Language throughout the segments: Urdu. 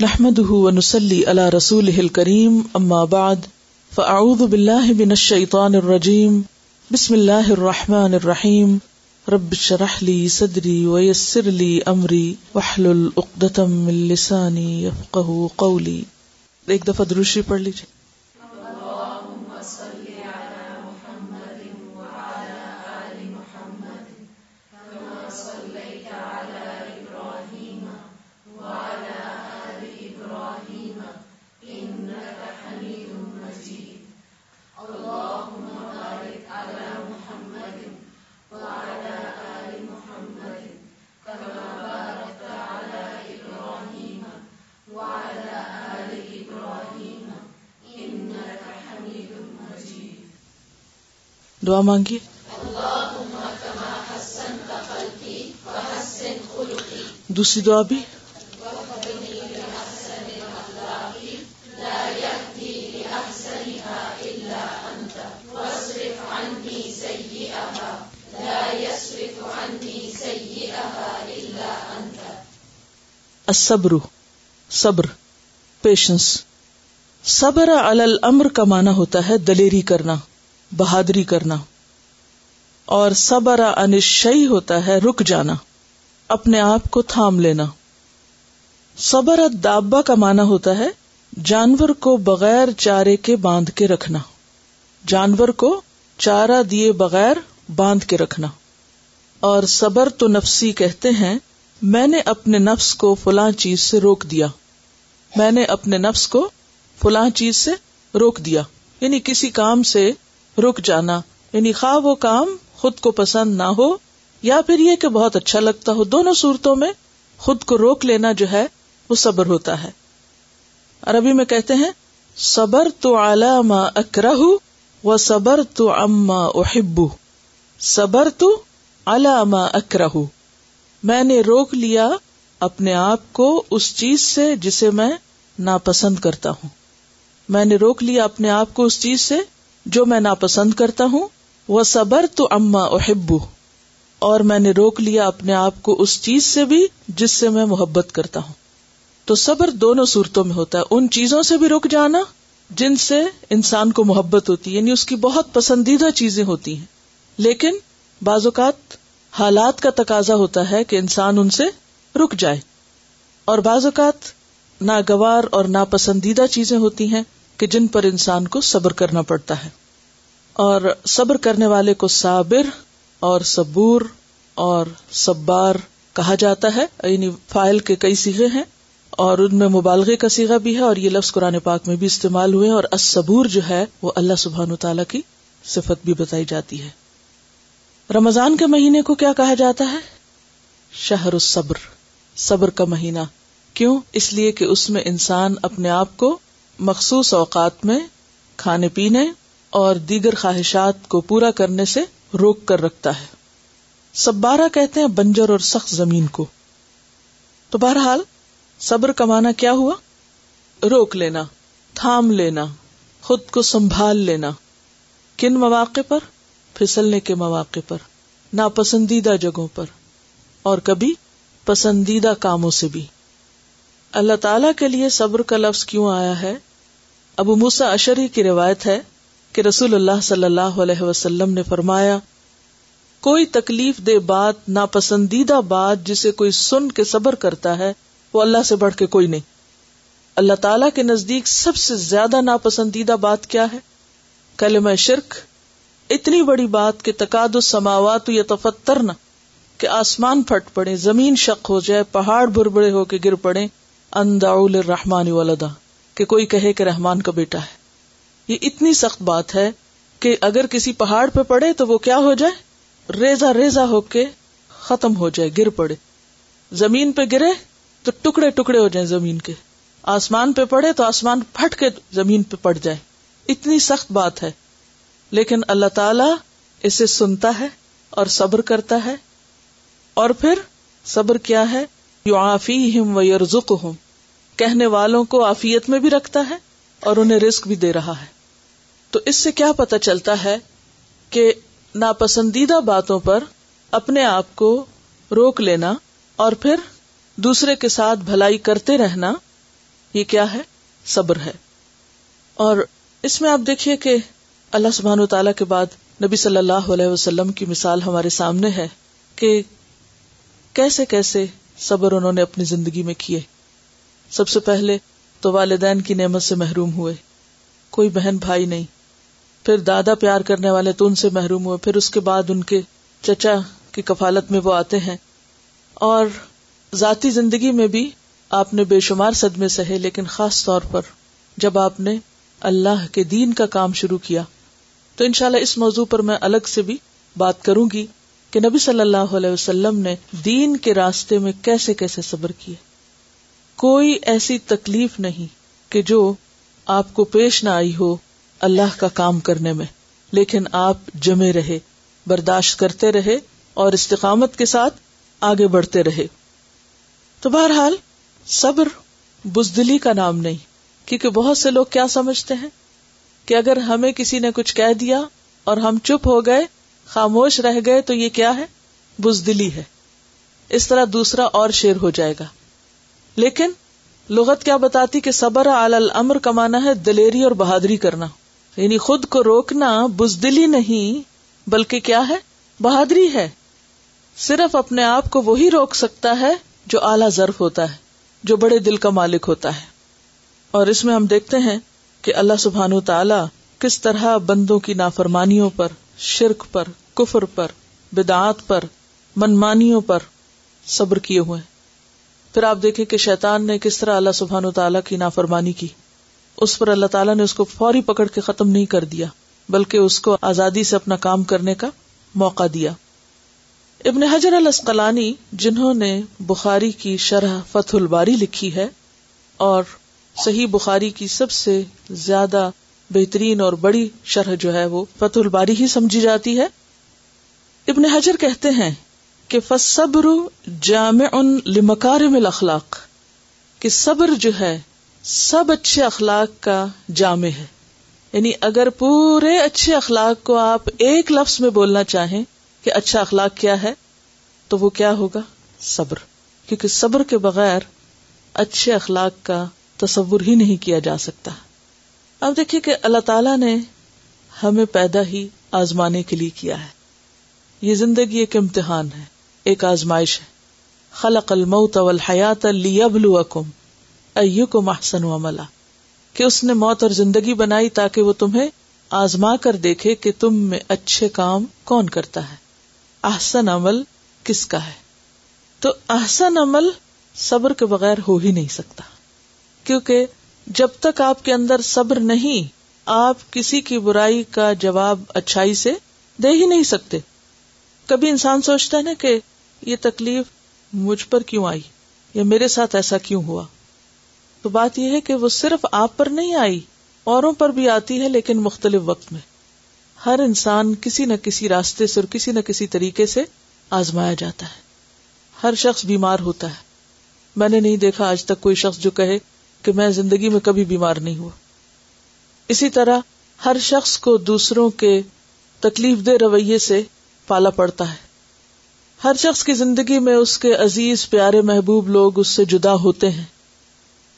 نحمد ونسلی على رسول کریم اما بعد فاعوذ باللہ من الشیطان الرجیم بسم اللہ الرحمن الرحیم رب شرح لی صدری ویسر لی امری وحلل اقدتم من لسانی یفقہ قولی ایک دفعہ دروشی پڑھ لیجیے دعا مانگیے دوسری دعا بھی؟ صبر صبر پیشنس صبر الامر کا معنی ہوتا ہے دلیری کرنا۔ بہادری کرنا اور صبر انشئی ہوتا ہے رک جانا، اپنے آپ کو تھام لینا۔ صبر دابا کا معنی ہوتا ہے جانور کو بغیر چارے کے باندھ کے رکھنا۔ جانور کو چارہ دیے بغیر باندھ کے رکھنا۔ اور صبر تو نفسی کہتے ہیں، میں نے اپنے نفس کو فلاں چیز سے روک دیا۔ میں نے اپنے نفس کو فلاں چیز سے روک دیا۔ یعنی کسی کام سے رک جانا۔ یعنی خواہ وہ کام خود کو پسند نہ ہو، یا پھر یہ کہ بہت اچھا لگتا ہو، دونوں صورتوں میں خود کو روک لینا جو ہے، وہ صبر ہوتا ہے۔ عربی میں کہتے ہیں صبر تو علامہ اکرہ و صبر تو اما احبو۔ صبر تو علامہ اکرہ میں نے روک لیا اپنے آپ کو اس چیز سے جسے میں ناپسند کرتا ہوں۔ میں نے روک لیا اپنے آپ کو اس چیز سے جو میں ناپسند کرتا ہوں، وہ صبر تو اما احبو، اور میں نے روک لیا اپنے آپ کو اس چیز سے بھی جس سے میں محبت کرتا ہوں۔ تو صبر دونوں صورتوں میں ہوتا ہے۔ ان چیزوں سے بھی رک جانا، جن سے انسان کو محبت ہوتی ہے یعنی اس کی بہت پسندیدہ چیزیں ہوتی ہیں۔ لیکن بعض اوقات حالات کا تقاضا ہوتا ہے کہ انسان ان سے رک جائے۔ اور بعض اوقات ناگوار اور ناپسندیدہ چیزیں ہوتی ہیں۔ کہ جن پر انسان کو صبر کرنا پڑتا ہے۔ اور صبر کرنے والے کو صابر اور صبور اور صبار کہا جاتا ہے۔ یعنی فائل کے کئی سیگے ہیں اور ان میں مبالغے کا سیگا بھی ہے اور یہ لفظ قرآن پاک میں بھی استعمال ہوئے اور اسبور جو ہے وہ اللہ سبحان و تعالی کی صفت بھی بتائی جاتی ہے۔ رمضان کے مہینے کو کیا کہا جاتا ہے؟ شہر الصبر، صبر کا مہینہ۔ کیوں؟ اس لیے کہ اس میں انسان اپنے آپ کو مخصوص اوقات میں کھانے پینے اور دیگر خواہشات کو پورا کرنے سے روک کر رکھتا ہے۔ سب بارہ کہتے ہیں بنجر اور سخت زمین کو۔ تو بہرحال صبر کمانا کیا ہوا؟ روک لینا، تھام لینا، خود کو سنبھال لینا۔ کن مواقع پر؟ پھسلنے کے مواقع پر، ناپسندیدہ جگہوں پر، اور کبھی پسندیدہ کاموں سے بھی۔ اللہ تعالی کے لیے صبر کا لفظ کیوں آیا ہے؟ ابو موسا اشری کی روایت ہے کہ رسول اللہ صلی اللہ علیہ وسلم نے فرمایا، کوئی تکلیف دہ بات، ناپسندیدہ بات جسے کوئی سن کے صبر کرتا ہے، وہ اللہ سے بڑھ کے کوئی نہیں۔ اللہ تعالی کے نزدیک سب سے زیادہ ناپسندیدہ بات کیا ہے؟ کلمہ شرک، اتنی بڑی بات کہ تقاد سماوات یا تفتر نہ کہ آسمان پھٹ پڑے، زمین شک ہو جائے، پہاڑ بربڑے ہو کے گر پڑے۔ اندا رحمان ولدا۔ کہ کوئی کہے کہ رحمان کا بیٹا ہے۔ یہ اتنی سخت بات ہے کہ اگر کسی پہاڑ پہ پڑے تو وہ کیا ہو جائے؟ ریزا ریزا ہو کے ختم ہو جائے، گر پڑے۔ زمین پہ گرے تو ٹکڑے ٹکڑے ہو جائیں زمین کے۔ آسمان پہ پڑے تو آسمان پھٹ کے زمین پہ پڑ جائے۔ اتنی سخت بات ہے۔ لیکن اللہ تعالی اسے سنتا ہے اور صبر کرتا ہے۔ اور پھر صبر کیا ہے؟ یو آفی ہم و یورزک ہوں کہنے والوں کو آفیت میں بھی رکھتا ہے اور انہیں رسک بھی دے رہا ہے۔ تو اس سے کیا پتا چلتا ہے کہ ناپسندیدہ باتوں پر اپنے آپ کو روک لینا اور پھر دوسرے کے ساتھ بھلائی کرتے رہنا، یہ کیا ہے؟ صبر ہے۔ اور اس میں آپ دیکھیے کہ اللہ سبحان و تعالی کے بعد نبی صلی اللہ علیہ وسلم کی مثال ہمارے سامنے ہے کہ کیسے کیسے صبر انہوں نے اپنی زندگی میں کیے۔ سب سے پہلے تو والدین کی نعمت سے محروم ہوئے۔ کوئی بہن بھائی نہیں۔ پھر دادا پیار کرنے والے تو ان سے محروم ہوئے۔ پھر اس کے بعد ان کے چچا کی کفالت میں وہ آتے ہیں۔ اور ذاتی زندگی میں بھی آپ نے بے شمار صدمے سہے، لیکن خاص طور پر جب آپ نے اللہ کے دین کا کام شروع کیا۔ تو انشاءاللہ اس موضوع پر میں الگ سے بھی بات کروں گی کہ نبی صلی اللہ علیہ وسلم نے دین کے راستے میں کیسے کیسے صبر کیے۔ کوئی ایسی تکلیف نہیں کہ جو آپ کو پیش نہ آئی ہو اللہ کا کام کرنے میں، لیکن آپ جمے رہے، برداشت کرتے رہے اور استقامت کے ساتھ آگے بڑھتے رہے۔ تو بہرحال، صبر بزدلی کا نام نہیں، کیونکہ بہت سے لوگ کیا سمجھتے ہیں؟ کہ اگر ہمیں کسی نے کچھ کہہ دیا اور ہم چپ ہو گئے، خاموش رہ گئے، تو یہ کیا ہے؟ بزدلی ہے۔ اس طرح دوسرا اور شیر ہو جائے گا۔ لیکن لغت کیا بتاتی کہ صبر الامر کمانا ہے دلیری اور بہادری کرنا۔ یعنی خود کو روکنا بزدلی نہیں، بلکہ کیا ہے؟ بہادری ہے۔ صرف اپنے آپ کو وہی روک سکتا ہے جو اعلی ضرف ہوتا ہے، جو بڑے دل کا مالک ہوتا ہے۔ اور اس میں ہم دیکھتے ہیں کہ اللہ سبحان تعالی کس طرح بندوں کی نافرمانیوں پر، شرک پر، کفر پر، بدعات پر، منمانیوں پر صبر کیے ہوئے۔ پھر آپ دیکھیں کہ شیطان نے کس طرح اللہ سبحان و تعالیٰ کی نافرمانی کی۔ اس پر اللہ تعالیٰ نے اس کو فوری پکڑ کے ختم نہیں کر دیا، بلکہ اس کو آزادی سے اپنا کام کرنے کا موقع دیا۔ ابن حجر الاسقلانی، جنہوں نے بخاری کی شرح فتح الباری لکھی ہے، اور صحیح بخاری کی سب سے زیادہ بہترین اور بڑی شرح جو ہے وہ فتح الباری ہی سمجھی جاتی ہے۔ ابن حجر کہتے ہیں کہ فصبر جامع لمکارم الاخلاق، کہ صبر جو ہے، سب اچھے اخلاق کا جامع ہے۔ یعنی اگر پورے اچھے اخلاق کو آپ ایک لفظ میں بولنا چاہیں کہ اچھا اخلاق کیا ہے، تو وہ کیا ہوگا؟ صبر۔ کیونکہ صبر کے بغیر اچھے اخلاق کا تصور ہی نہیں کیا جا سکتا۔ اب دیکھیے کہ اللہ تعالی نے ہمیں پیدا ہی آزمانے کے لیے کیا ہے۔ یہ زندگی ایک امتحان ہے۔ ایک آزمائش ہے۔ خلق الموت والحیات لیبلوکم ایکم احسن عملا۔ کہ اس نے موت اور زندگی بنائی تاکہ وہ تمہیں آزما کر دیکھے کہ تم میں اچھے کام کون کرتا ہے۔ احسن عمل کس کا ہے؟ تو احسن عمل صبر کے بغیر ہو ہی نہیں سکتا۔ کیونکہ جب تک آپ کے اندر صبر نہیں، آپ کسی کی برائی کا جواب اچھائی سے دے ہی نہیں سکتے۔ کبھی انسان سوچتا ہے نا کہ یہ تکلیف مجھ پر کیوں آئی یا میرے ساتھ ایسا کیوں ہوا؟ تو بات یہ ہے کہ وہ صرف آپ پر نہیں آئی، اوروں پر بھی آتی ہے لیکن مختلف وقت میں۔ ہر انسان کسی نہ کسی راستے سے اور کسی نہ کسی طریقے سے آزمایا جاتا ہے۔ ہر شخص بیمار ہوتا ہے۔ میں نے نہیں دیکھا آج تک کوئی شخص جو کہے کہ میں زندگی میں کبھی بیمار نہیں ہوا۔ اسی طرح ہر شخص کو دوسروں کے تکلیف دہ رویے سے پالا پڑتا ہے۔ ہر شخص کی زندگی میں اس کے عزیز پیارے محبوب لوگ اس سے جدا ہوتے ہیں۔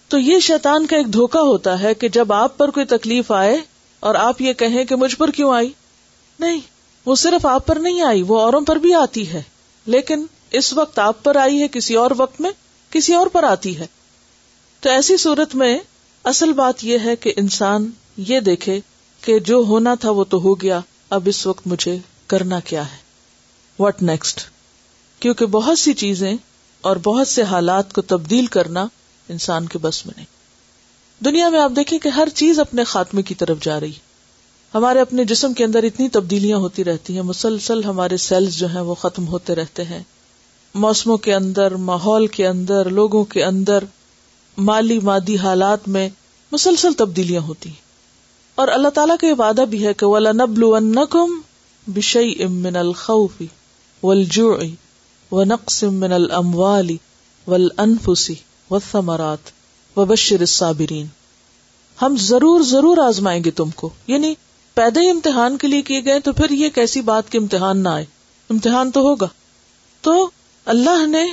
تو یہ شیطان کا ایک دھوکا ہوتا ہے کہ جب آپ پر کوئی تکلیف آئے اور آپ یہ کہیں کہ مجھ پر کیوں آئی؟ نہیں، وہ صرف آپ پر نہیں آئی، وہ اوروں پر بھی آتی ہے۔ لیکن اس وقت آپ پر آئی ہے، کسی اور وقت میں کسی اور پر آتی ہے۔ تو ایسی صورت میں اصل بات یہ ہے کہ انسان یہ دیکھے کہ جو ہونا تھا وہ تو ہو گیا، اب اس وقت مجھے کرنا کیا ہے۔ واٹ نیکسٹ کیونکہ بہت سی چیزیں اور بہت سے حالات کو تبدیل کرنا انسان کے بس میں نہیں۔ دنیا میں آپ دیکھیں کہ ہر چیز اپنے خاتمے کی طرف جا رہی۔ ہمارے اپنے جسم کے اندر اتنی تبدیلیاں ہوتی رہتی ہیں، مسلسل ہمارے سیلز جو ہیں وہ ختم ہوتے رہتے ہیں۔ موسموں کے اندر، ماحول کے اندر، لوگوں کے اندر، مالی مادی حالات میں مسلسل تبدیلیاں ہوتی ہیں۔ اور اللہ تعالیٰ کا یہ وعدہ بھی ہے کہ ولا نبل کم بشئی امن الخوفی و نقص من الموالی ول انفسی و بشر الصابرین۔ ہم ضرور ضرور آزمائیں گے تم کو۔ یعنی پیدا ہی امتحان کے لیے کیے گئے تو پھر یہ کیسی بات کے امتحان نہ آئے؟ امتحان تو ہوگا۔ تو اللہ نے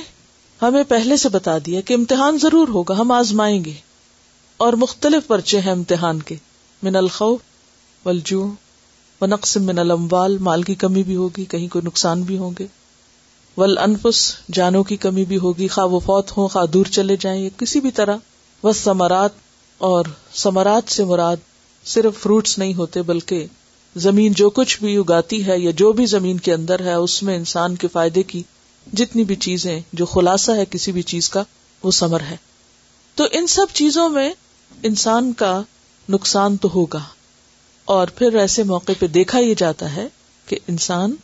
ہمیں پہلے سے بتا دیا کہ امتحان ضرور ہوگا، ہم آزمائیں گے۔ اور مختلف پرچے ہیں امتحان کے۔ من الخوف والجوع، ونقص من الاموال، مال کی کمی بھی ہوگی، کہیں کوئی نقصان بھی ہوں گے۔ والانفس، جانوں کی کمی بھی ہوگی، خواہ وہ فوت ہوں، خواہ دور چلے جائیں، یا کسی بھی طرح۔ وہ سمرات اور سمرات سے مراد صرف فروٹس نہیں ہوتے، بلکہ زمین جو کچھ بھی اگاتی ہے، یا جو بھی زمین کے اندر ہے، اس میں انسان کے فائدے کی جتنی بھی چیزیں، جو خلاصہ ہے کسی بھی چیز کا، وہ سمر ہے۔ تو ان سب چیزوں میں انسان کا نقصان تو ہوگا۔ اور پھر ایسے موقع پہ دیکھا یہ جاتا ہے کہ انسان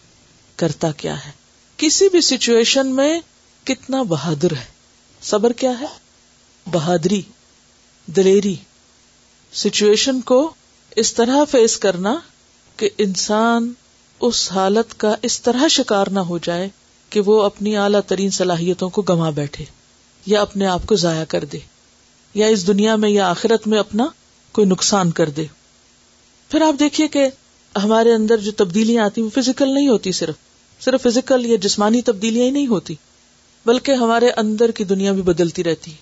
کرتا کیا ہے۔ کسی بھی سچویشن میں کتنا بہادر ہے؟ صبر کیا ہے؟ بہادری، دلیری۔ سچویشن کو اس طرح فیس کرنا کہ انسان اس حالت کا اس طرح شکار نہ ہو جائے کہ وہ اپنی اعلی ترین صلاحیتوں کو گما بیٹھے یا اپنے آپ کو ضائع کر دے یا اس دنیا میں یا آخرت میں اپنا کوئی نقصان کر دے۔ پھر آپ دیکھیے کہ ہمارے اندر جو تبدیلیاں آتی وہ فزیکل نہیں ہوتی صرف۔ صرف فزیکل یا جسمانی تبدیلیاں ہی نہیں ہوتی، بلکہ ہمارے اندر کی دنیا بھی بدلتی رہتی۔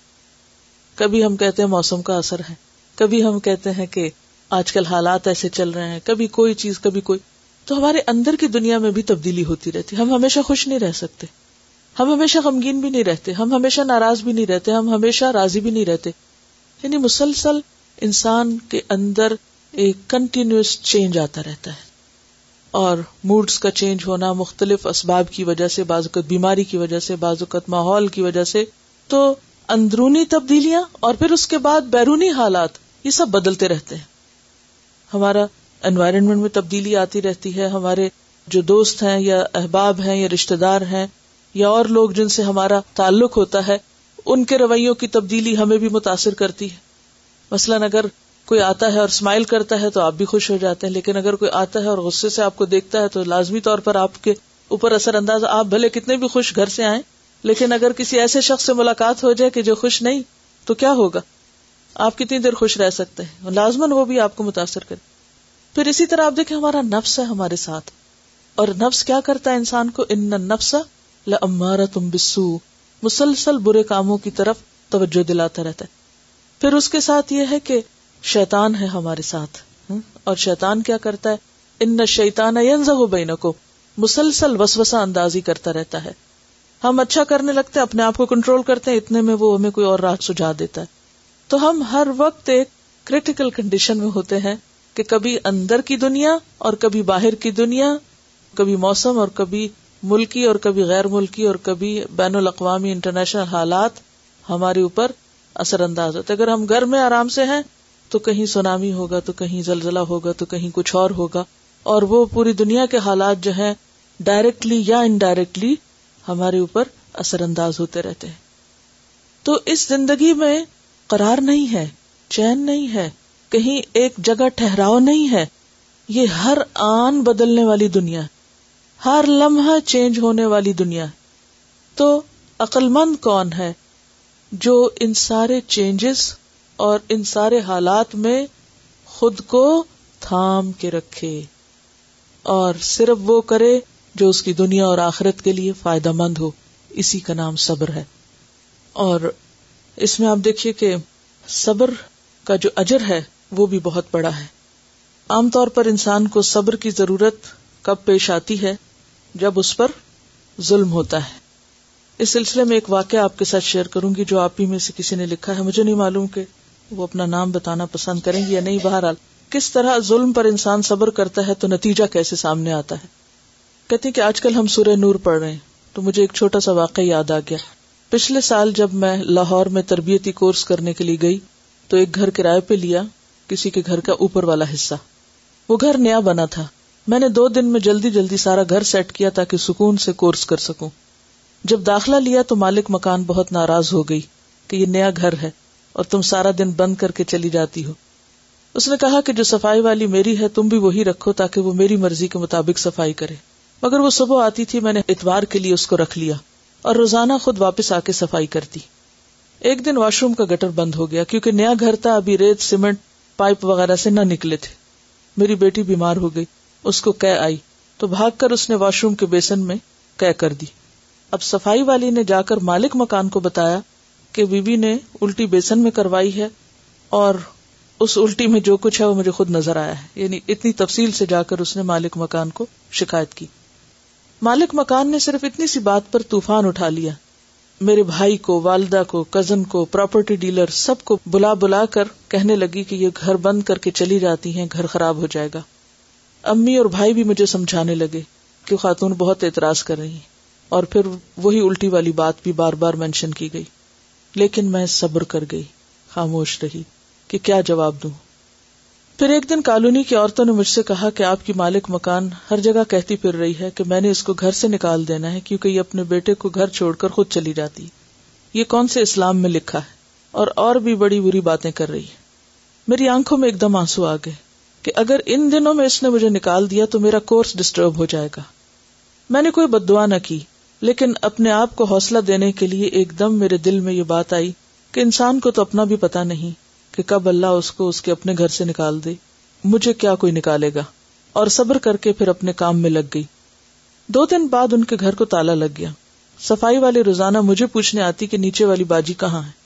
کبھی ہم کہتے ہیں موسم کا اثر ہے، کبھی ہم کہتے ہیں کہ آج کل حالات ایسے چل رہے ہیں، کبھی کوئی چیز، کبھی کوئی۔ تو ہمارے اندر کی دنیا میں بھی تبدیلی ہوتی رہتی۔ ہم ہمیشہ خوش نہیں رہ سکتے۔ ہم ہمیشہ غمگین بھی نہیں رہتے۔ ہم ہمیشہ ناراض بھی نہیں رہتے۔ ہم ہمیشہ راضی بھی نہیں رہتے۔ یعنی مسلسل انسان کے اندر ایک کنٹینیوس چینج آتا رہتا ہے۔ اور موڈس کا چینج ہونا مختلف اسباب کی وجہ سے بعض اوقات بیماری کی وجہ سے بعض اوقات ماحول کی وجہ سے۔ تو اندرونی تبدیلیاں اور پھر اس کے بعد بیرونی حالات، یہ سب بدلتے رہتے ہیں۔ ہمارا انوائرمنٹ میں تبدیلی آتی رہتی ہے۔ ہمارے جو دوست ہیں یا احباب ہیں یا رشتے دار ہیں یا اور لوگ جن سے ہمارا تعلق ہوتا ہے، ان کے رویوں کی تبدیلی ہمیں بھی متاثر کرتی ہے۔ مثلاً اگر کوئی آتا ہے اور اسمائل کرتا ہے تو آپ بھی خوش ہو جاتے ہیں، لیکن اگر کوئی آتا ہے اور غصے سے آپ کو دیکھتا ہے تو لازمی طور پر آپ کے اوپر اثر انداز، آپ بھلے کتنے بھی خوش گھر سے آئیں، لیکن اگر کسی ایسے شخص سے ملاقات ہو جائے کہ جو خوش نہیں، تو کیا ہوگا؟ آپ کتنی دیر خوش رہ سکتے ہیں لازمن وہ بھی آپ کو متاثر کرے۔ پھر اسی طرح آپ دیکھیں، ہمارا نفس ہے ہمارے ساتھ۔ اور نفس کیا کرتا ہے انسان کو؟ ان نفس لمارا تم بسو مسلسل برے کاموں کی طرف توجہ دلاتا رہتا ہے۔ پھر اس کے ساتھ یہ ہے کہ شیطان ہے ہمارے ساتھ اور شیطان کیا کرتا ہے؟ ان شیتان بہنوں کو مسلسل وسوسہ اندازی کرتا رہتا ہے۔ ہم اچھا کرنے لگتے ہیں، اپنے آپ کو کنٹرول کرتے ہیں، اتنے میں وہ ہمیں کوئی اور راہ سجا دیتا ہے۔ تو ہم ہر وقت ایک کریٹیکل کنڈیشن میں ہوتے ہیں کہ کبھی اندر کی دنیا اور کبھی باہر کی دنیا، کبھی موسم اور کبھی ملکی اور کبھی غیر ملکی اور کبھی بین الاقوامی انٹرنیشنل حالات ہمارے اوپر اثر انداز ہوتے اگر ہم گھر میں آرام سے ہیں تو کہیں سونامی ہوگا، تو کہیں زلزلہ ہوگا، تو کہیں کچھ اور ہوگا۔ اور وہ پوری دنیا کے حالات جو ہیں ڈائریکٹلی یا انڈائریکٹلی ہمارے اوپر اثر انداز ہوتے رہتے ہیں۔ تو اس زندگی میں قرار نہیں ہے، چین نہیں ہے، کہیں ایک جگہ ٹھہراؤ نہیں ہے۔ یہ ہر آن بدلنے والی دنیا، ہر لمحہ چینج ہونے والی دنیا۔ تو عقل مند کون ہے جو ان سارے چینجز اور ان سارے حالات میں خود کو تھام کے رکھے اور صرف وہ کرے جو اس کی دنیا اور آخرت کے لیے فائدہ مند ہو۔ اسی کا نام صبر ہے۔ اور اس میں آپ دیکھیے کہ صبر کا جو اجر ہے وہ بھی بہت بڑا ہے۔ عام طور پر انسان کو صبر کی ضرورت کب پیش آتی ہے؟ جب اس پر ظلم ہوتا ہے۔ اس سلسلے میں ایک واقعہ آپ کے ساتھ شیئر کروں گی جو آپ ہی میں سے کسی نے لکھا ہے۔ مجھے نہیں معلوم کہ وہ اپنا نام بتانا پسند کریں گے یا نہیں، بہرحال، کس طرح ظلم پر انسان صبر کرتا ہے تو نتیجہ کیسے سامنے آتا ہے؟ کہتے کہ آج کل ہم سورہ نور پڑھ رہے ہیں، تو مجھے ایک چھوٹا سا واقعہ یاد آ گیا۔ پچھلے سال جب میں لاہور میں تربیتی کورس کرنے کے لیے گئی، تو ایک گھر کرائے پہ لیا، کسی کے گھر کا اوپر والا حصہ۔ وہ گھر نیا بنا تھا۔ میں نے دو دن میں جلدی جلدی سارا گھر سیٹ کیا تاکہ سکون سے کورس کر سکوں۔ جب داخلہ لیا تو مالک مکان بہت ناراض ہو گئی کہ یہ نیا گھر ہے۔ اور تم سارا دن بند کر کے چلی جاتی ہو۔ اس نے کہا کہ جو صفائی والی میری ہے، تم بھی وہی رکھو تاکہ وہ میری مرضی کے مطابق صفائی کرے۔ مگر وہ صبح آتی تھی، میں نے اتوار کے لیے اس کو رکھ لیا اور روزانہ خود واپس آ کے صفائی کرتی۔ ایک دن واش روم کا گٹر بند ہو گیا، کیونکہ نیا گھر تھا، ابھی ریت، سیمنٹ، پائپ وغیرہ سے نہ نکلے تھے۔ میری بیٹی بیمار ہو گئی، اس کو کہ آئی۔ تو بھاگ کر اس نے واش روم کے بیسن میں کہ کر دی۔ اب صفائی والی نے جا کر مالک مکان کو بتایا کہ بیوی نے الٹی بیسن میں کروائی ہے اور اس الٹی میں جو کچھ ہے وہ مجھے خود نظر آیا ہے۔ یعنی اتنی تفصیل سے جا کر اس نے مالک مکان کو شکایت کی۔ مالک مکان نے صرف اتنی سی بات پر طوفان اٹھا لیا۔ میرے بھائی کو، والدہ کو کزن کو پراپرٹی ڈیلر سب کو بلا بلا کر کہنے لگی کہ یہ گھر بند کر کے چلی جاتی ہیں، گھر خراب ہو جائے گا۔ امی اور بھائی بھی مجھے سمجھانے لگے کہ خاتون بہت اعتراض کر رہی ہیں۔ اور پھر وہی الٹی والی بات بھی بار بار مینشن کی گئی۔ لیکن میں صبر کر گئی، خاموش رہی کہ کیا جواب دوں۔ پھر ایک دن کالونی کی عورتوں نے مجھ سے کہا کہ آپ کی مالک مکان ہر جگہ کہتی پھر رہی ہے کہ میں نے اس کو گھر سے نکال دینا ہے کیونکہ یہ اپنے بیٹے کو گھر چھوڑ کر خود چلی جاتی۔ یہ کون سے اسلام میں لکھا ہے؟ اور اور بھی بڑی بری باتیں کر رہی۔ ہے میری آنکھوں میں ایک دم آنسو آ گئے کہ اگر ان دنوں میں اس نے مجھے نکال دیا تو میرا کورس ڈسٹرب ہو جائے گا۔ میں نے کوئی بد دعا نہ کی۔ لیکن اپنے آپ کو حوصلہ دینے کے لیے ایک دم میرے دل میں یہ بات آئی کہ انسان کو تو اپنا بھی پتا نہیں کہ کب اللہ اس کو اس کے اپنے گھر سے نکال دے۔ مجھے کیا کوئی نکالے گا؟ اور صبر کر کے پھر اپنے کام میں لگ گئی۔ دو دن بعد ان کے گھر کو تالا لگ گیا۔ صفائی والے روزانہ مجھے پوچھنے آتی کہ نیچے والی باجی کہاں ہے۔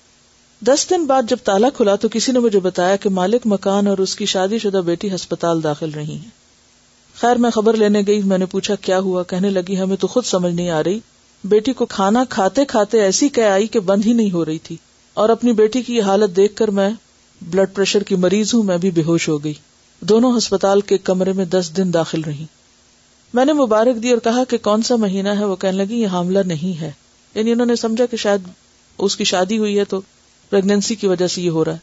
دس دن بعد جب تالا کھلا تو کسی نے مجھے بتایا کہ مالک مکان اور اس کی شادی شدہ بیٹی ہسپتال داخل رہی ہے خیر، میں خبر لینے گئی، میں نے پوچھا کیا ہوا؟ کہنے لگی، ہمیں تو خود سمجھ نہیں آ رہی۔ بیٹی کو کھانا کھاتے کھاتے ایسی کہ آئی کہ بند ہی نہیں ہو رہی تھی۔ اور اپنی بیٹی کی یہ حالت دیکھ کر میں بلڈ پریشر کی مریض ہوں، میں بھی بے ہوش ہو گئی۔ دونوں ہسپتال کے کمرے میں دس دن داخل رہی میں نے مبارک دی اور کہا کہ کون سا مہینہ ہے؟ وہ کہنے لگی، یہ حاملہ نہیں ہے۔ یعنی انہوں نے سمجھا کہ شاید اس کی شادی ہوئی ہے تو پرگنسی کی وجہ سے یہ ہو رہا ہے۔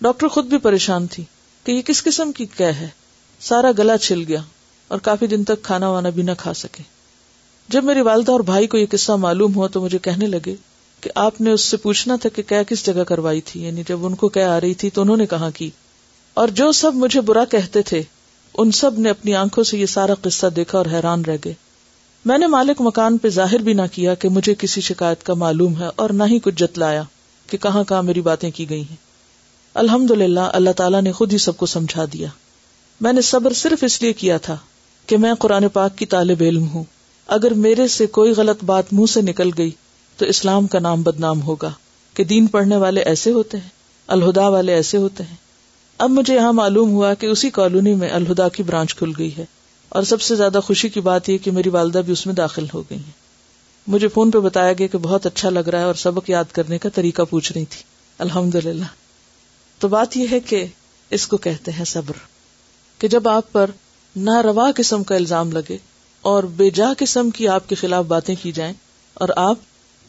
ڈاکٹر خود بھی پریشان تھی کہ یہ کس قسم کی کہ ہے؟ سارا گلا چھل گیا۔ اور کافی دن تک کھانا وانا بھی نہ کھا سکے۔ جب میری والدہ اور بھائی کو یہ قصہ معلوم ہوا تو مجھے کہنے لگے کہ آپ نے اس سے پوچھنا تھا کہ کیا کس جگہ کروائی تھی یعنی جب ان کو کیا آ رہی تھی تو انہوں نے کہا کی اور جو سب مجھے برا کہتے تھے، ان سب نے اپنی آنکھوں سے یہ سارا قصہ دیکھا اور حیران رہ گئے۔ میں نے مالک مکان پہ ظاہر بھی نہ کیا کہ مجھے کسی شکایت کا معلوم ہے اور نہ ہی کچھ جتلایا کہ کہاں کہاں میری باتیں کی گئی ہیں۔ الحمد للہ اللہ تعالیٰ نے خود ہی سب کو سمجھا دیا۔ میں نے صبر صرف اس لیے کیا تھا کہ میں قرآن پاک کی طالب علم ہوں۔ اگر میرے سے کوئی غلط بات منہ سے نکل گئی، تو اسلام کا نام بدنام ہوگا کہ دین پڑھنے والے ایسے ہوتے ہیں، الہدا والے ایسے ہوتے ہیں۔ اب مجھے یہاں معلوم ہوا کہ اسی کالونی میں الہدا کی برانچ کھل گئی ہے اور سب سے زیادہ خوشی کی بات یہ کہ میری والدہ بھی اس میں داخل ہو گئی ہیں۔ مجھے فون پہ بتایا گیا کہ بہت اچھا لگ رہا ہے اور سبق یاد کرنے کا طریقہ پوچھ رہی تھی۔ الحمد للہ تو بات یہ ہے کہ اس کو کہتے ہیں صبر، کہ جب آپ پر نہ روا قسم کا الزام لگے اور بے جا قسم کی آپ کے خلاف باتیں کی جائیں اور آپ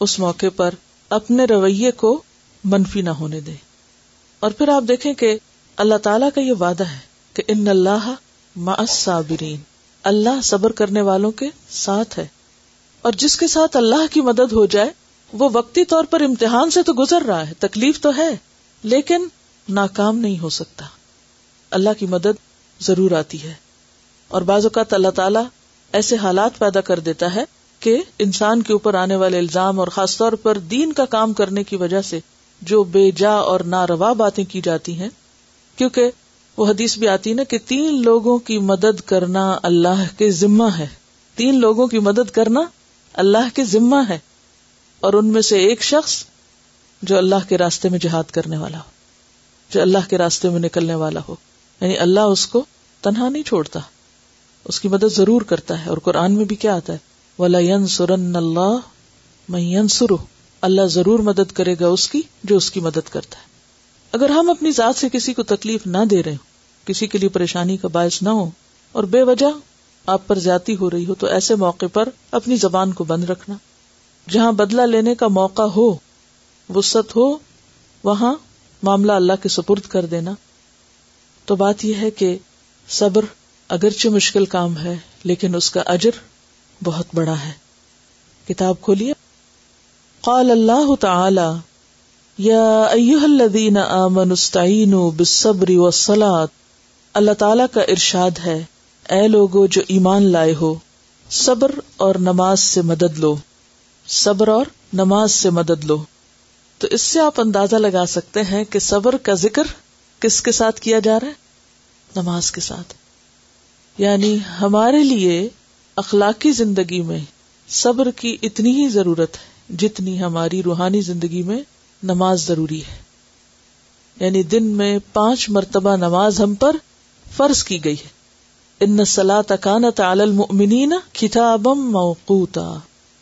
اس موقع پر اپنے رویے کو منفی نہ ہونے دیں۔ اور پھر آپ دیکھیں کہ اللہ تعالیٰ کا یہ وعدہ ہے کہ ان اللہ صابرین اللہ صبر کرنے والوں کے ساتھ ہے۔ اور جس کے ساتھ اللہ کی مدد ہو جائے، وہ وقتی طور پر امتحان سے تو گزر رہا ہے، تکلیف تو ہے، لیکن ناکام نہیں ہو سکتا۔ اللہ کی مدد ضرور آتی ہے۔ اور بعض اوقات اللہ تعالیٰ ایسے حالات پیدا کر دیتا ہے کہ انسان کے اوپر آنے والے الزام اور خاص طور پر دین کا کام کرنے کی وجہ سے جو بے جا اور ناروا باتیں کی جاتی ہیں، کیونکہ وہ حدیث بھی آتی نا کہ تین لوگوں کی مدد کرنا اللہ کے ذمہ ہے۔ تین لوگوں کی مدد کرنا اللہ کے ذمہ ہے اور ان میں سے ایک شخص جو اللہ کے راستے میں جہاد کرنے والا ہو، جو اللہ کے راستے میں نکلنے والا ہو۔ یعنی اللہ اس کو تنہا نہیں چھوڑتا۔ اس کی مدد ضرور کرتا ہے اور قرآن میں بھی کیا آتا ہے؟ ولا سرن اللہ میں اللہ ضرور مدد کرے گا اس کی جو اس کی مدد کرتا ہے۔ اگر ہم اپنی ذات سے کسی کو تکلیف نہ دے رہے ہوں، کسی کے لیے پریشانی کا باعث نہ ہو اور بے وجہ آپ پر زیادتی ہو رہی ہو، تو ایسے موقع پر اپنی زبان کو بند رکھنا۔ جہاں بدلا لینے کا موقع ہو وسط ہو، وہاں معاملہ اللہ کے سپرد کر دینا۔ تو بات یہ ہے کہ صبر اگرچہ مشکل کام ہے، لیکن اس کا اجر بہت بڑا ہے۔ کتاب کھولیے۔ قال اللہ تعالی، یا الذین آمنوا استعینوا بالصبر والصلاة۔ اللہ تعالی کا ارشاد ہے، اے لوگو جو ایمان لائے ہو، صبر اور نماز سے مدد لو۔ صبر اور نماز سے مدد لو۔ تو اس سے آپ اندازہ لگا سکتے ہیں کہ صبر کا ذکر کس کے ساتھ کیا جا رہا ہے؟ نماز کے ساتھ۔ یعنی ہمارے لیے اخلاقی زندگی میں صبر کی اتنی ہی ضرورت ہے جتنی ہماری روحانی زندگی میں نماز ضروری ہے۔ یعنی دن میں پانچ مرتبہ نماز ہم پر فرض کی گئی ہے۔ ان سلا تکانت المؤمنین کتابم موقوتا،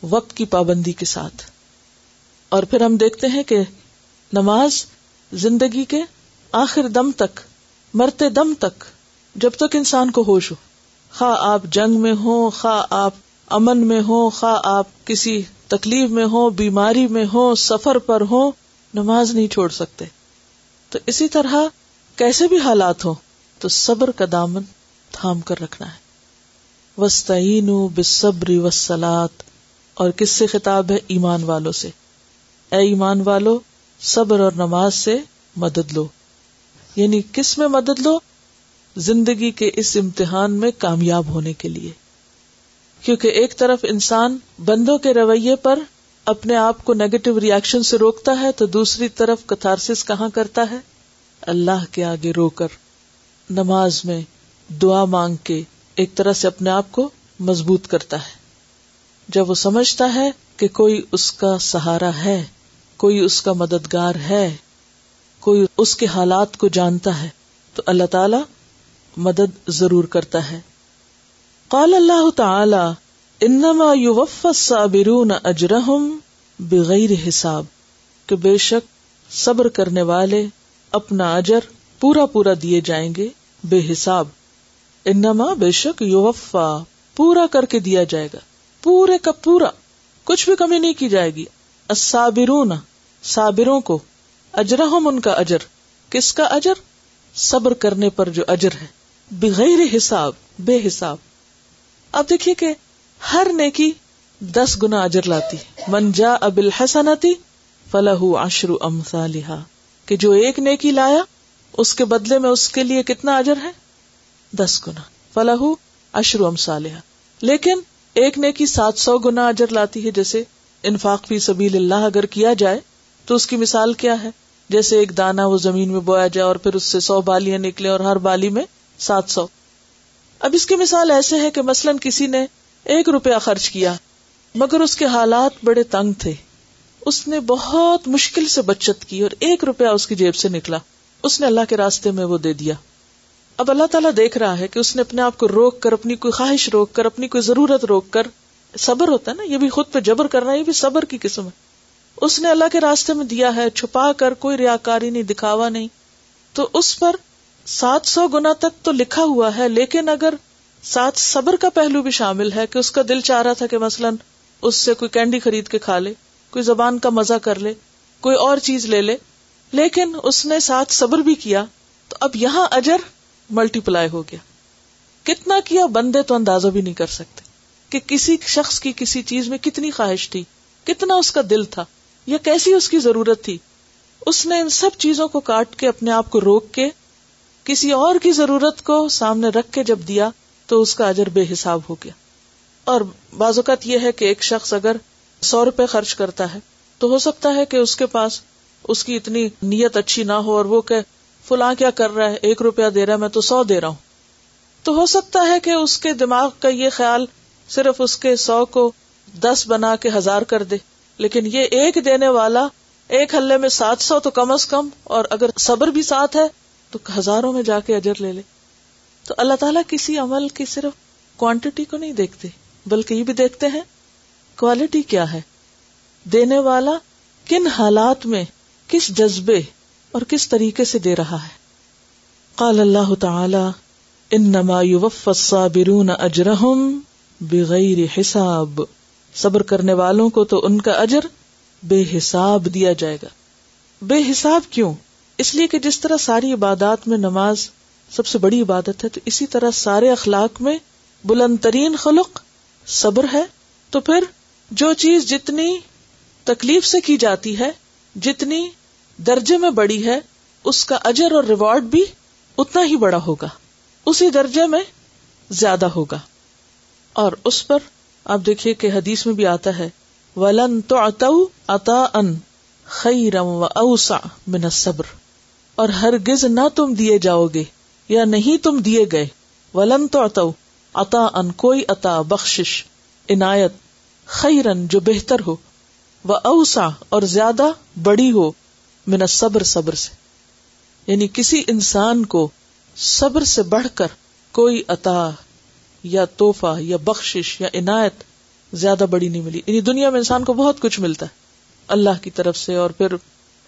وقت کی پابندی کے ساتھ۔ اور پھر ہم دیکھتے ہیں کہ نماز زندگی کے آخر دم تک، مرتے دم تک جب تک انسان کو ہوش ہو، خواہ آپ جنگ میں ہو خواہ آپ امن میں ہو خواہ آپ کسی تکلیف میں ہو بیماری میں ہو سفر پر ہو نماز نہیں چھوڑ سکتے۔ تو اسی طرح کیسے بھی حالات ہو تو صبر کا دامن تھام کر رکھنا ہے۔ وسطین بصبری وسلات اور کس سے خطاب ہے؟ ایمان والوں سے۔ اے ایمان والو، صبر اور نماز سے مدد لو۔ یعنی کس میں مدد لو؟ زندگی کے اس امتحان میں کامیاب ہونے کے لیے۔ کیونکہ ایک طرف انسان بندوں کے رویے پر اپنے آپ کو نیگیٹو ریئیکشن سے روکتا ہے، تو دوسری طرف کتارس کہاں کرتا ہے؟ اللہ کے آگے رو کر، نماز میں دعا مانگ کے ایک طرح سے اپنے آپ کو مضبوط کرتا ہے۔ جب وہ سمجھتا ہے کہ کوئی اس کا سہارا ہے، کوئی اس کا مددگار ہے، کوئی اس کے حالات کو جانتا ہے، تو اللہ تعالی مدد ضرور کرتا ہے۔ قال اللہ تعالی، انما الصابرون اجرهم بغیر حساب، کہ بے شک صبر کرنے والے اپنا اجر پورا پورا دیے جائیں گے بے حساب۔ انما بے شک یوفا پورا کر کے دیا جائے گا، پورے کا پورا، کچھ بھی کمی نہیں کی جائے گی۔ الصابرون، صابروں کو، اجرہم ان کا اجر، کس کا اجر؟ صبر کرنے پر جو اجر ہے۔ بغیر حساب، بے حساب۔ اب دیکھیے کہ ہر نیکی دس گنا اجر لاتی۔ منجا ابل حسنتی فلاح اشرو امسالحا کہ جو ایک نیکی لایا، اس کے بدلے میں اس کے لیے کتنا اجر ہے؟ دس گنا۔ فلاح اشرو امسالحا لیکن ایک نیکی سات سو گنا اجر لاتی ہے، جیسے انفاق فی سبیل اللہ اگر کیا جائے، تو اس کی مثال کیا ہے؟ جیسے ایک دانا وہ زمین میں بویا جائے اور پھر اس سے سو بالیاں نکلے اور ہر بالی میں سات سو۔ اب اس کی مثال ایسے ہے کہ مثلاً کسی نے ایک روپیہ خرچ کیا، مگر اس کے حالات بڑے تنگ تھے۔ اس نے بہت مشکل سے بچت کی اور ایک روپیہ اس کی جیب سے نکلا۔ اس نے اللہ کے راستے میں وہ دے دیا۔ اب اللہ تعالیٰ دیکھ رہا ہے کہ اس نے اپنے آپ کو روک کر، اپنی کوئی خواہش روک کر، اپنی کوئی ضرورت روک کر، صبر ہوتا ہے نا، یہ بھی خود پہ جبر کرنا، یہ بھی صبر کی قسم ہے۔ اس نے اللہ کے راستے میں دیا ہے، چھپا کر، کوئی ریاکاری نہیں، دکھاوا نہیں۔ تو اس پر سات سو گنا تک تو لکھا ہوا ہے، لیکن اگر ساتھ صبر کا پہلو بھی شامل ہے کہ اس کا دل چاہ رہا تھا کہ مثلاً اس سے کوئی کینڈی خرید کے کھا لے، کوئی زبان کا مزہ کر لے، کوئی اور چیز لے لے، لیکن اس نے ساتھ صبر بھی کیا، تو اب یہاں اجر ملٹی پلائی ہو گیا۔ کتنا کیا بندے تو اندازہ بھی نہیں کر سکتے کہ کسی شخص کی کسی چیز میں کتنی خواہش تھی، کتنا اس کا دل تھا، یا کیسی اس کی ضرورت تھی۔ اس نے ان سب چیزوں کو کاٹ کے اپنے آپ کو روک کے کسی اور کی ضرورت کو سامنے رکھ کے جب دیا تو اس کا اجر بے حساب ہو گیا۔ اور بعض اوقات یہ ہے کہ ایک شخص اگر سو روپے خرچ کرتا ہے تو ہو سکتا ہے کہ اس کے پاس اس کی اتنی نیت اچھی نہ ہو اور وہ کہ فلاں کیا کر رہا ہے، ایک روپیہ دے رہا ہے، میں تو سو دے رہا ہوں۔ تو ہو سکتا ہے کہ اس کے دماغ کا یہ خیال صرف اس کے سو کو دس بنا کے ہزار کر دے، لیکن یہ ایک دینے والا ایک حلے میں سات سو تو کم از کم، اور اگر صبر بھی ساتھ ہے تو ہزاروں میں جا کے اجر لے لے۔ تو اللہ تعالیٰ کسی عمل کی صرف کوانٹٹی کو نہیں دیکھتے، بلکہ یہ بھی دیکھتے ہیں کوالٹی کیا ہے۔ دینے والا کن حالات میں کس جذبے اور کس طریقے سے دے رہا ہے۔ قال اللہ تعالی، انما يوفى الصابرون اجرهم بغیر حساب۔ صبر کرنے والوں کو تو ان کا اجر بے حساب دیا جائے گا۔ بے حساب کیوں؟ اس لیے کہ جس طرح ساری عبادات میں نماز سب سے بڑی عبادت ہے، تو اسی طرح سارے اخلاق میں بلند ترین خلق صبر ہے۔ تو پھر جو چیز جتنی تکلیف سے کی جاتی ہے، جتنی درجے میں بڑی ہے، اس کا اجر اور ریوارڈ بھی اتنا ہی بڑا ہوگا۔ اسی درجے میں زیادہ ہوگا۔ اور اس پر آپ دیکھیے کہ حدیث میں بھی آتا ہے، ولن تو اتا ان خیرم و اوسا من صبر اور ہرگز نہ تم دیے جاؤ گے یا نہیں تم دیے گئے۔ ولن تو اتو اتا ان کوئی اتا بخش عنایت، خیرن جو بہتر ہو۔ وہ اوسا اور زیادہ بڑی ہو، من صبر صبر سے۔ یعنی کسی انسان کو صبر سے بڑھ کر کوئی عطا یا توحفہ یا بخشش یا عنایت زیادہ بڑی نہیں ملی۔ یعنی دنیا میں انسان کو بہت کچھ ملتا ہے۔ اللہ کی طرف سے اور پھر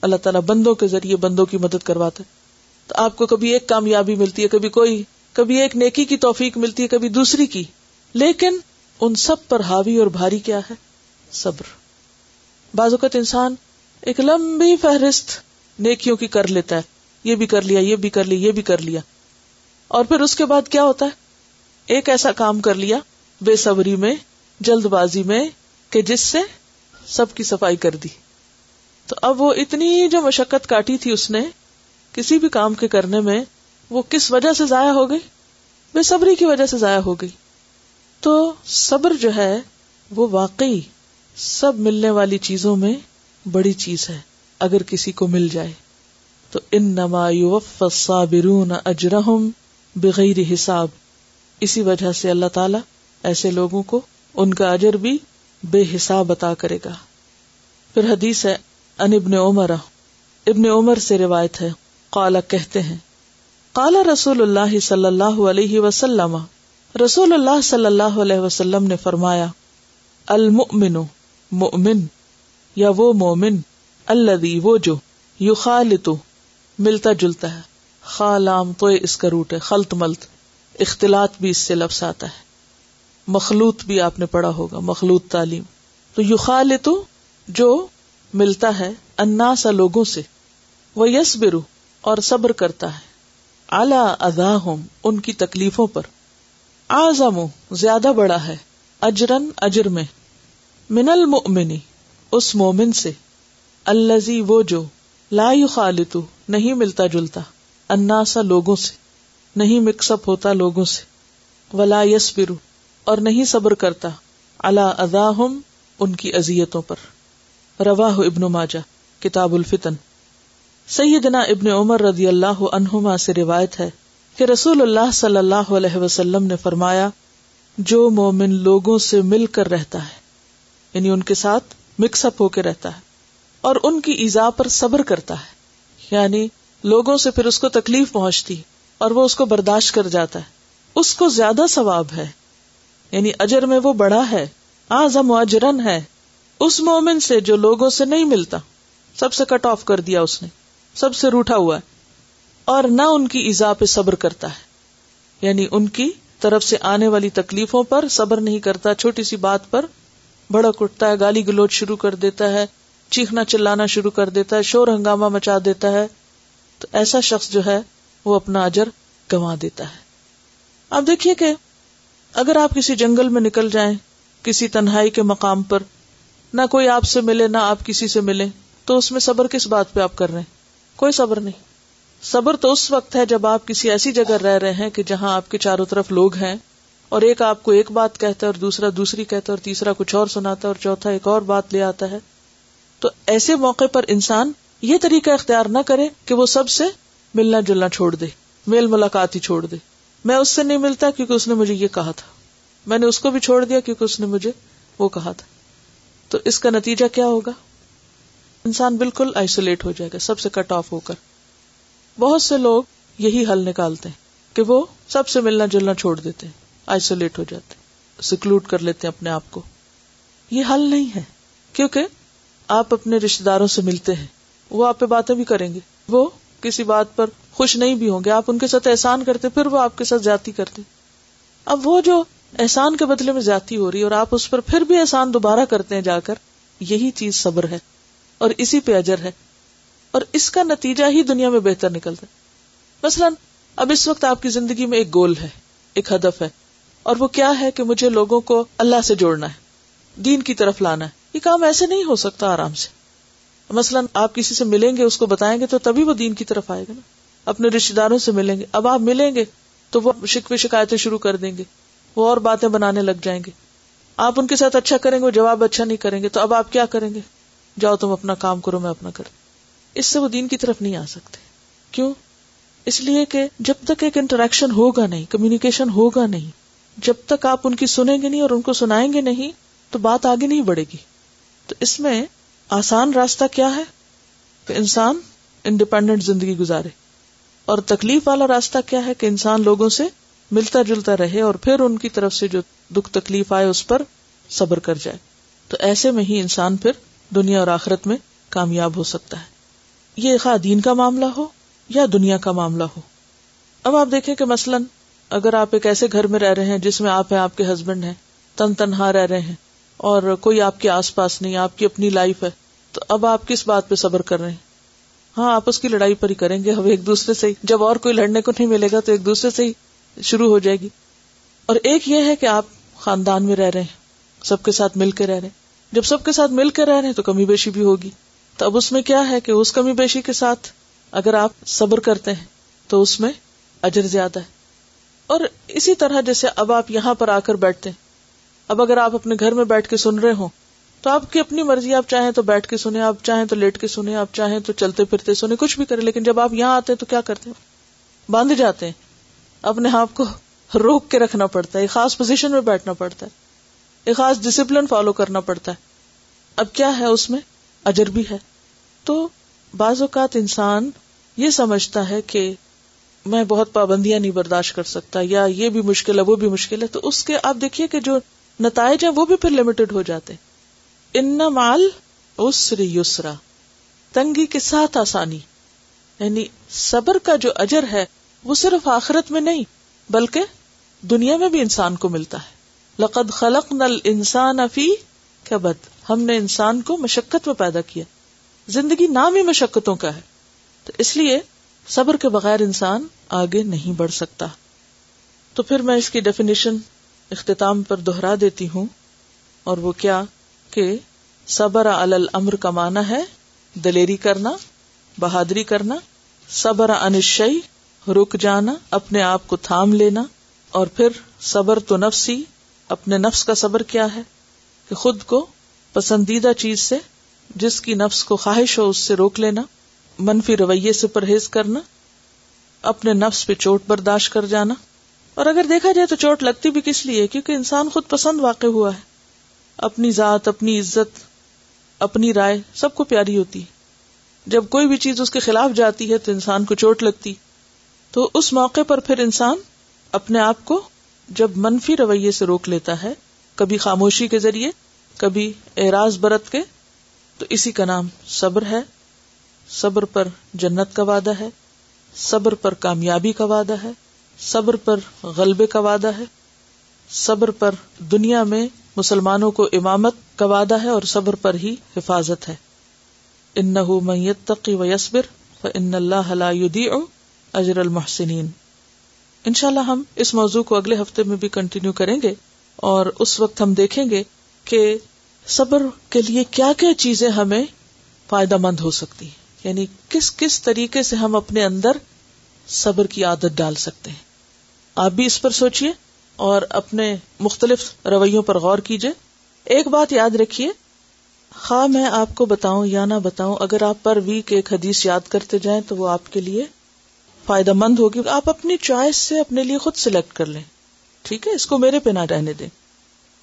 اللہ تعالیٰ بندوں کے ذریعے بندوں کی مدد کرواتا ہے۔ تو آپ کو کبھی ایک کامیابی ملتی ہے، کبھی کوئی، کبھی ایک نیکی کی توفیق ملتی ہے، کبھی دوسری کی۔ لیکن ان سب پر حاوی اور بھاری کیا ہے؟ صبر۔ بعض اوقات انسان ایک لمبی فہرست نیکیوں کی کر لیتا ہے۔ یہ بھی کر لیا، یہ بھی کر لیا، یہ بھی کر لیا۔ اور پھر اس کے بعد کیا ہوتا ہے؟ ایک ایسا کام کر لیا بے صبری میں، جلد بازی میں، کہ جس سے سب کی صفائی کر دی۔ تو اب وہ اتنی جو مشقت کاٹی تھی اس نے کسی بھی کام کے کرنے میں، وہ کس وجہ سے ضائع ہو گئی؟ بے صبری کی وجہ سے ضائع ہو گئی۔ تو صبر جو ہے، وہ واقعی سب ملنے والی چیزوں میں بڑی چیز ہے، اگر کسی کو مل جائے۔ تو ان نما صابرون اجرہم بغیر حساب۔ اسی وجہ سے اللہ تعالی ایسے لوگوں کو ان کا اجر بھی بے حساب عطا کرے گا۔ پھر حدیث ہے ان ابن عمر ابن عمر سے روایت ہے قالا کہتے ہیں، قال رسول اللہ صلی اللہ علیہ وسلم، رسول اللہ صلی اللہ علیہ وسلم نے فرمایا، المؤمن مؤمن، یا وہ مومن الذي وہ جو یخالط، ملتا جلتا ہے خالام تو اس کا روٹ ہے، خلط ملت اختلاط بھی اس سے لفظ آتا ہے۔ مخلوط بھی آپ نے پڑھا ہوگا، مخلوط تعلیم۔ تو یو خالتو جو ملتا ہے انا سا لوگوں سے وہ یس برو اور صبر کرتا ہے۔ اعلی ادا ہوں ان کی تکلیفوں پر۔ آزم زیادہ بڑا ہے۔ اجرن اجر میں۔ من المؤمنی اس مومن سے۔ الزی وہ جو لا خالتو نہیں ملتا جلتا۔ انا سا لوگوں سے۔ نہیں مکس اپ ہوتا لوگوں سے۔ ولا یس برو اور نہیں صبر کرتا۔ اللہ ادا ان کی ازیتوں پر۔ روا ابن ماجا کتاب الفتن۔ سیدنا ابن عمر رضی اللہ عنہما سے روایت ہے کہ رسول اللہ صلی اللہ علیہ وسلم نے فرمایا، جو مومن لوگوں سے مل کر رہتا ہے یعنی ان کے ساتھ مکس اپ ہو کے رہتا ہے، اور ان کی ایزا پر صبر کرتا ہے یعنی لوگوں سے پھر اس کو تکلیف پہنچتی اور وہ اس کو برداشت کر جاتا ہے۔ اس کو زیادہ ثواب ہے یعنی اجر میں وہ بڑا ہے آزم اجرن ہے۔ اس مومن سے جو لوگوں سے نہیں ملتا، سب سے کٹ آف کر دیا اس نے، سب سے روٹا ہوا ہے، اور نہ ان کی ایزا پہ صبر کرتا ہے۔ یعنی ان کی طرف سے آنے والی تکلیفوں پر صبر نہیں کرتا، چھوٹی سی بات پر بڑک اٹھتا ہے، گالی گلوچ شروع کر دیتا ہے، چیخنا چلانا شروع کر دیتا ہے، شور ہنگامہ مچا دیتا ہے۔ تو ایسا شخص جو ہے، وہ اپنا اجر گنوا دیتا ہے۔ اب دیکھیے کہ اگر آپ کسی جنگل میں نکل جائیں، کسی تنہائی کے مقام پر نہ کوئی آپ سے ملے، نہ آپ کسی سے ملے۔ تو اس میں صبر کس بات پہ آپ کر رہے ہیں؟ کوئی صبر نہیں۔ صبر تو اس وقت ہے جب آپ کسی ایسی جگہ رہ رہے ہیں کہ جہاں آپ کے چاروں طرف لوگ ہیں اور ایک آپ کو ایک بات کہتا ہے اور دوسرا دوسری کہتا ہے اور تیسرا کچھ اور سناتا ہے اور چوتھا ایک اور بات لے آتا ہے۔ تو ایسے موقع پر انسان یہ طریقہ اختیار نہ کرے کہ وہ سب سے ملنا جلنا چھوڑ دے، میل ملاقات ہی چھوڑ دے۔ میں اس سے نہیں ملتا کیونکہ اس نے مجھے یہ کہا تھا۔ میں نے اس کو بھی چھوڑ دیا کیونکہ اس نے مجھے وہ کہا تھا۔ تو اس کا نتیجہ کیا ہوگا؟ انسان بالکل آئسولیٹ ہو جائے گا، سب سے کٹ آف ہو کر۔ بہت سے لوگ یہی حل نکالتے ہیں کہ وہ سب سے ملنا جلنا چھوڑ دیتے ہیں آئسولیٹ ہو جاتے سکلوٹ کر لیتے ہیں اپنے آپ کو۔ یہ حل نہیں ہے، کیونکہ آپ اپنے رشتے داروں سے ملتے ہیں۔ وہ آپ پہ باتیں بھی کریں گے۔ وہ کسی بات پر خوش نہیں بھی ہوں گے۔ آپ ان کے ساتھ احسان کرتے پھر وہ آپ کے ساتھ جاتی کرتے اب وہ جو احسان کے بدلے میں زیادتی ہو رہی ہے اور آپ اس پر پھر بھی احسان دوبارہ کرتے ہیں جا کر، یہی چیز صبر ہے اور اسی پہ اجر ہے۔ اور اس کا نتیجہ ہی دنیا میں بہتر نکلتا ہے۔ مثلاً، اب اس وقت آپ کی زندگی میں ایک گول ہے، ایک ہدف ہے، اور وہ کیا ہے کہ مجھے لوگوں کو اللہ سے جوڑنا ہے، دین کی طرف لانا ہے۔ یہ کام ایسے نہیں ہو سکتا آرام سے۔ مثلاً، آپ کسی سے ملیں گے، اس کو بتائیں گے تو تبھی وہ دین کی طرف آئے گا نا۔ اپنے رشتے داروں سے ملیں گے۔ اب آپ ملیں گے تو وہ شکوے شکایتیں شروع کر دیں گے۔ وہ اور باتیں بنانے لگ جائیں گے۔ آپ ان کے ساتھ اچھا کریں گے وہ جواب اچھا نہیں کریں گے، تو اب آپ کیا کریں گے؟ جاؤ تم اپنا کام کرو، میں اپنا کر اس سے وہ دین کی طرف نہیں آ سکتے۔ کیوں؟ اس لیے کہ جب تک ایک انٹریکشن ہوگا نہیں کمیونیکیشن ہوگا نہیں، جب تک آپ ان کی سنیں گے نہیں اور ان کو سنائیں گے نہیں، تو بات آگے نہیں بڑھے گی۔ تو اس میں آسان راستہ کیا ہے؟ کہ انسان انڈیپینڈنٹ زندگی گزارے۔ اور تکلیف والا راستہ کیا ہے کہ انسان لوگوں سے ملتا جلتا رہے اور پھر ان کی طرف سے جو دکھ تکلیف آئے اس پر صبر کر جائے۔ تو ایسے میں ہی انسان پھر دنیا اور آخرت میں کامیاب ہو سکتا ہے۔ یہ خواہ دین کا معاملہ ہو یا دنیا کا معاملہ ہو۔ اب آپ دیکھیں کہ مثلاً اگر آپ ایک ایسے گھر میں رہ رہے ہیں جس میں آپ ہیں، آپ کے ہسبینڈ ہیں، تن تنہا رہ رہے ہیں اور کوئی آپ کے آس پاس نہیں، آپ کی اپنی لائف ہے، تو اب آپ کس بات پہ صبر کر رہے ہیں؟ ہاں آپ اس کی لڑائی پر ہی کریں گے، اب ایک دوسرے سے ہی۔ جب اور کوئی لڑنے کو نہیں ملے گا تو ایک دوسرے سے ہی۔ شروع ہو جائے گی۔ اور ایک یہ ہے کہ آپ خاندان میں رہ رہے ہیں، سب کے ساتھ مل کے رہ رہے ہیں۔ جب سب کے ساتھ مل کے رہ رہے ہیں تو کمی بیشی بھی ہوگی۔ تو اب اس میں کیا ہے کہ اس کمی بیشی کے ساتھ اگر آپ صبر کرتے ہیں تو اس میں اجر زیادہ ہے۔ اور اسی طرح جیسے اب آپ یہاں پر آ کر بیٹھتے ہیں، اب اگر آپ اپنے گھر میں بیٹھ کے سن رہے ہوں، تو آپ کی اپنی مرضی، آپ چاہیں تو بیٹھ کے سنیں، آپ چاہیں تو لیٹ کے سنیں، آپ چاہیں تو چلتے پھرتے سنیں، کچھ بھی کریں، لیکن جب آپ یہاں آتے ہیں تو کیا کرتے ہیں؟ باندھ جاتے ہیں۔ اپنے آپ کو روک کے رکھنا پڑتا ہے، ایک خاص پوزیشن میں بیٹھنا پڑتا ہے۔ ایک خاص ڈسپلن فالو کرنا پڑتا ہے۔ اب کیا ہے اس میں؟ اجر بھی ہے۔ تو بعض اوقات انسان یہ سمجھتا ہے کہ میں بہت پابندیاں نہیں برداشت کر سکتا، یا یہ بھی مشکل ہے، وہ بھی مشکل ہے۔ تو اس کے آپ دیکھیے کہ جو نتائج ہیں، وہ بھی پھر لمیٹڈ ہو جاتے ان مال اسر یسرا، تنگی کے ساتھ آسانی یعنی صبر کا جو اجر ہے وہ صرف آخرت میں نہیں، بلکہ دنیا میں بھی انسان کو ملتا ہے۔ لقد خلق نل انسان افی بد ہم نے انسان کو مشقت میں پیدا کیا۔ زندگی نام ہی مشقتوں کا ہے۔ تو اس لیے صبر کے بغیر انسان آگے نہیں بڑھ سکتا۔ تو پھر میں اس کی ڈیفینیشن اختتام پر دوہرا دیتی ہوں۔ اور وہ کیا کہ صبر الامر کا معنی ہے دلیری کرنا، بہادری کرنا۔ صبر انشئی رک جانا، اپنے آپ کو تھام لینا، اور پھر صبر تو نفسی، اپنے نفس کا صبر کیا ہے؟ کہ خود کو پسندیدہ چیز سے، جس کی نفس کو خواہش ہو اس سے روک لینا، منفی رویے سے پرہیز کرنا، اپنے نفس پہ چوٹ برداشت کر جانا۔ اور اگر دیکھا جائے تو چوٹ لگتی بھی کس لیے؟ کیونکہ انسان خود پسند واقع ہوا ہے۔ اپنی ذات، اپنی عزت، اپنی رائے، سب کو پیاری ہوتی ہے۔ جب کوئی بھی چیز اس کے خلاف جاتی ہے تو انسان کو چوٹ لگتی۔ تو اس موقع پر پھر انسان اپنے آپ کو جب منفی رویے سے روک لیتا ہے، کبھی خاموشی کے ذریعے، کبھی اعراض برت کے، تو اسی کا نام صبر ہے۔ صبر پر جنت کا وعدہ ہے۔ صبر پر کامیابی کا وعدہ ہے۔ صبر پر غلبے کا وعدہ ہے۔ صبر پر دنیا میں مسلمانوں کو امامت کا وعدہ ہے اور صبر پر ہی حفاظت ہے۔ ان میت تقی و یسبر ان اللہ اجر المحسنین۔ ان شاء اللہ ہم اس موضوع کو اگلے ہفتے میں بھی کنٹینیو کریں گے اور اس وقت ہم دیکھیں گے کہ صبر کے لیے کیا کیا چیزیں ہمیں فائدہ مند ہو سکتی یعنی کس کس طریقے سے ہم اپنے اندر صبر کی عادت ڈال سکتے ہیں۔ آپ بھی اس پر سوچیے اور اپنے مختلف رویوں پر غور کیجیے ایک بات یاد رکھیے، خواہ میں آپ کو بتاؤں یا نہ بتاؤں، اگر آپ پر ویک ایک حدیث یاد کرتے جائیں تو وہ آپ کے لیے فائدہ مند ہوگی۔ آپ اپنی چوائس سے اپنے لیے خود سلیکٹ کر لیں۔ ٹھیک ہے؟ اس کو میرے پہ نہ رہنے دیں۔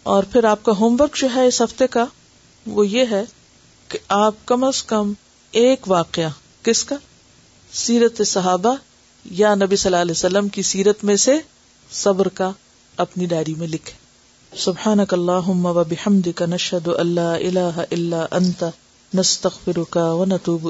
اور پھر آپ کا ہوم ورک جو ہے اس ہفتے کا، وہ یہ ہے کہ آپ کم از کم ایک واقعہ، کس کا؟ سیرت صحابہ یا نبی صلی اللہ علیہ وسلم کی سیرت میں سے صبر کا اپنی ڈائری میں لکھے سبحان کا نشد اللہ اللہ اللہ انت، نستغفرک و نتوب